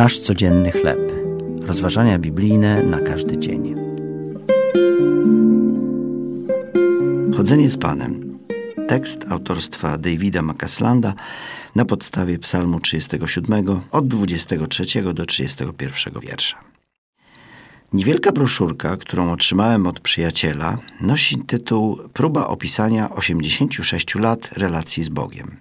Nasz codzienny chleb. Rozważania biblijne na każdy dzień. Chodzenie z Panem. Tekst autorstwa Davida Macaslanda na podstawie Psalmu 37 od 23 do 31 wiersza. Niewielka broszurka, którą otrzymałem od przyjaciela, nosi tytuł Próba opisania 86 lat relacji z Bogiem.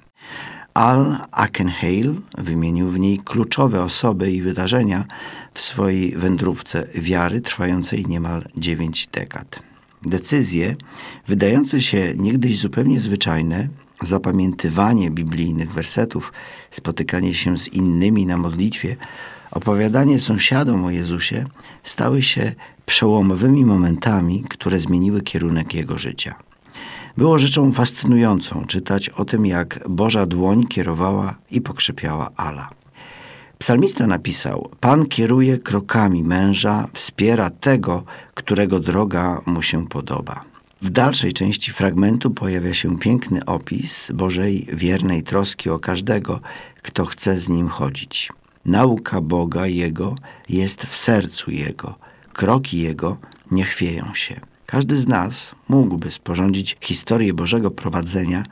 Al Akenhale wymienił w niej kluczowe osoby i wydarzenia w swojej wędrówce wiary trwającej niemal dziewięć dekad. Decyzje, wydające się niegdyś zupełnie zwyczajne, zapamiętywanie biblijnych wersetów, spotykanie się z innymi na modlitwie, opowiadanie sąsiadom o Jezusie, stały się przełomowymi momentami, które zmieniły kierunek jego życia. Było rzeczą fascynującą czytać o tym, jak Boża dłoń kierowała i pokrzepiała Ala. Psalmista napisał: Pan kieruje krokami męża, wspiera tego, którego droga mu się podoba. W dalszej części fragmentu pojawia się piękny opis Bożej wiernej troski o każdego, kto chce z nim chodzić. Nauka Boga Jego jest w sercu Jego, kroki Jego nie chwieją się. Każdy z nas mógłby sporządzić historię Bożego prowadzenia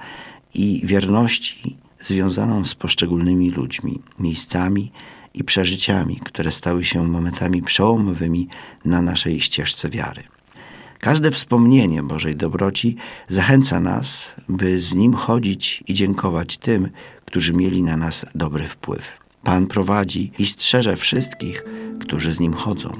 i wierności związaną z poszczególnymi ludźmi, miejscami i przeżyciami, które stały się momentami przełomowymi na naszej ścieżce wiary. Każde wspomnienie Bożej dobroci zachęca nas, by z Nim chodzić i dziękować tym, którzy mieli na nas dobry wpływ. Pan prowadzi i strzeże wszystkich, którzy z Nim chodzą.